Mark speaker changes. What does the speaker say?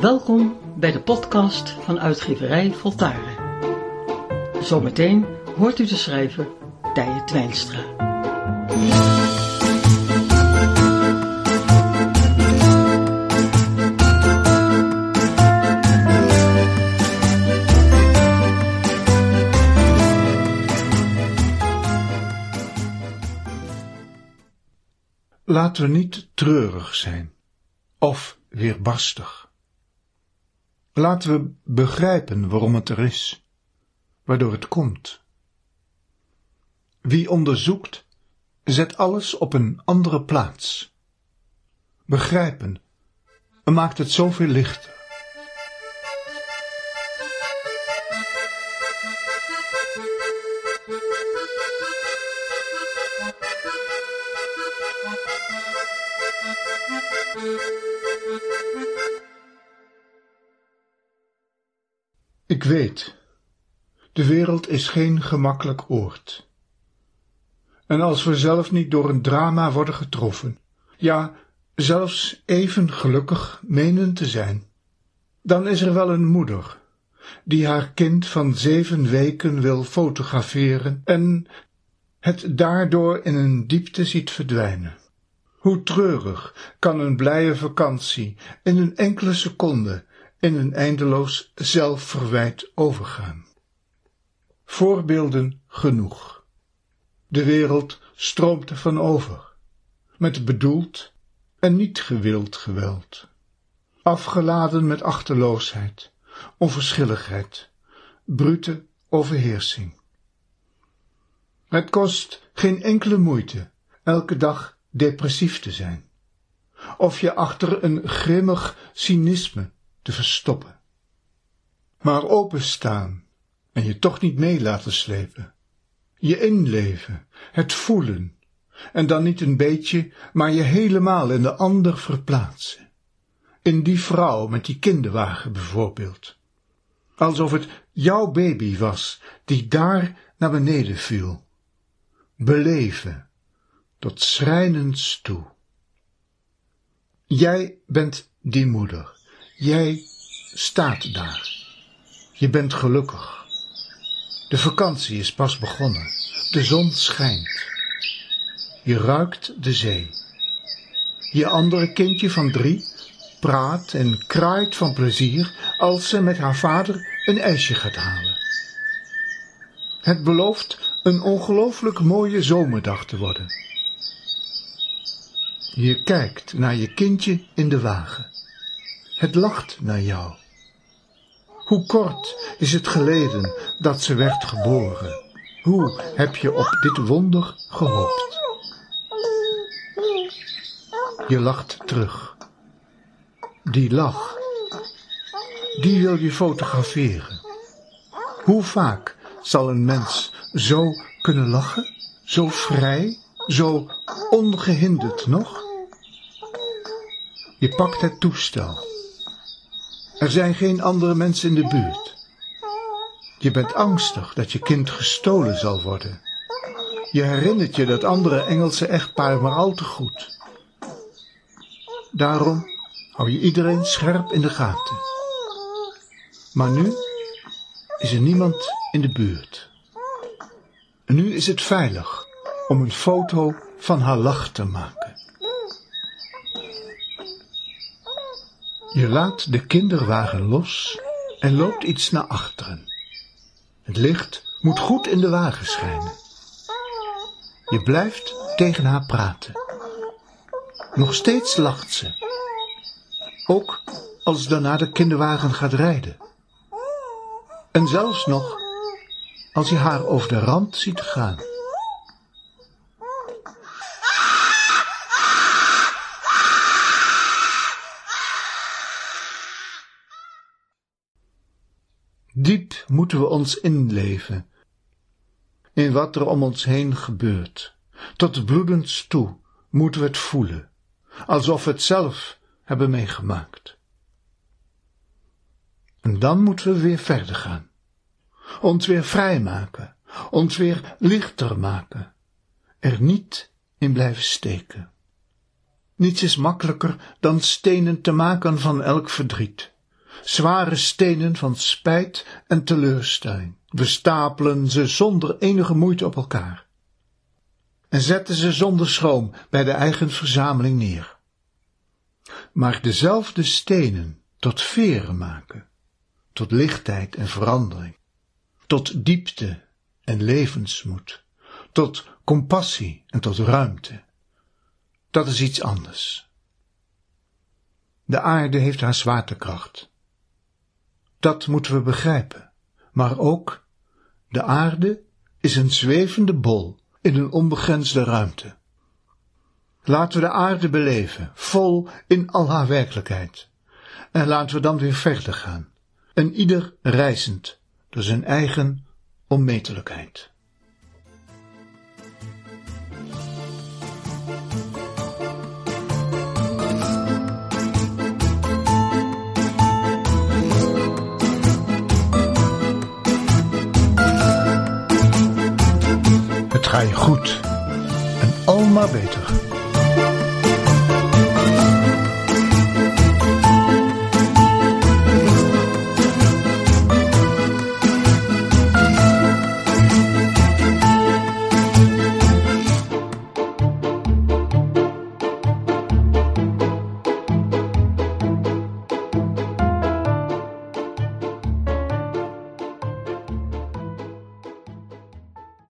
Speaker 1: Welkom bij de podcast van uitgeverij Voltaren. Zometeen hoort u de schrijver Tije Twijnstra.
Speaker 2: Laten we niet treurig zijn of weerbarstig. Laten we begrijpen waarom het er is, waardoor het komt. Wie onderzoekt, zet alles op een andere plaats. Begrijpen maakt het zoveel lichter. Ik weet, de wereld is geen gemakkelijk oord. En als we zelf niet door een drama worden getroffen, ja, zelfs even gelukkig menen te zijn, dan is er wel een moeder die haar kind van zeven weken wil fotograferen en het daardoor in een diepte ziet verdwijnen. Hoe treurig kan een blije vakantie in een enkele seconde in een eindeloos zelfverwijt overgaan. Voorbeelden genoeg. De wereld stroomt ervan over, met bedoeld en niet gewild geweld, afgeladen met achterloosheid, onverschilligheid, brute overheersing. Het kost geen enkele moeite elke dag depressief te zijn, of je achter een grimmig cynisme te verstoppen. Maar openstaan en je toch niet mee laten slepen. Je inleven, het voelen, en dan niet een beetje, maar je helemaal in de ander verplaatsen. In die vrouw met die kinderwagen bijvoorbeeld. Alsof het jouw baby was die daar naar beneden viel. Beleven, tot schrijnends toe. Jij bent die moeder. Jij staat daar. Je bent gelukkig. De vakantie is pas begonnen. De zon schijnt. Je ruikt de zee. Je andere kindje van drie praat en kraait van plezier als ze met haar vader een ijsje gaat halen. Het belooft een ongelooflijk mooie zomerdag te worden. Je kijkt naar je kindje in de wagen. Het lacht naar jou. Hoe kort is het geleden dat ze werd geboren? Hoe heb je op dit wonder gehoopt? Je lacht terug. Die lach, die wil je fotograferen. Hoe vaak zal een mens zo kunnen lachen? Zo vrij, zo ongehinderd nog? Je pakt het toestel er zijn geen andere mensen in de buurt. Je bent angstig dat je kind gestolen zal worden. Je herinnert je dat andere Engelse echtpaar maar al te goed. Daarom hou je iedereen scherp in de gaten. Maar nu is er niemand in de buurt. En nu is het veilig om een foto van haar lach te maken. Je laat de kinderwagen los en loopt iets naar achteren. Het licht moet goed in de wagen schijnen. Je blijft tegen haar praten. Nog steeds lacht ze. Ook als daarna de kinderwagen gaat rijden. En zelfs nog als je haar over de rand ziet gaan. Diep moeten we ons inleven in wat er om ons heen gebeurt. Tot bloedens toe moeten we het voelen, alsof we het zelf hebben meegemaakt. En dan moeten we weer verder gaan, ons weer vrijmaken, ons weer lichter maken, er niet in blijven steken. Niets is makkelijker dan stenen te maken van elk verdriet zware stenen van spijt en teleurstelling. We stapelen ze zonder enige moeite op elkaar en zetten ze zonder schroom bij de eigen verzameling neer. Maar dezelfde stenen tot veren maken, tot lichtheid en verandering, tot diepte en levensmoed, tot compassie en tot ruimte. Dat is iets anders. De aarde heeft haar zwaartekracht. Dat moeten we begrijpen. Maar ook, de aarde is een zwevende bol in een onbegrensde ruimte. Laten we de aarde beleven, vol in al haar werkelijkheid. En laten we dan weer verder gaan, en ieder reizend door zijn eigen onmetelijkheid. Ga je goed en al maar beter.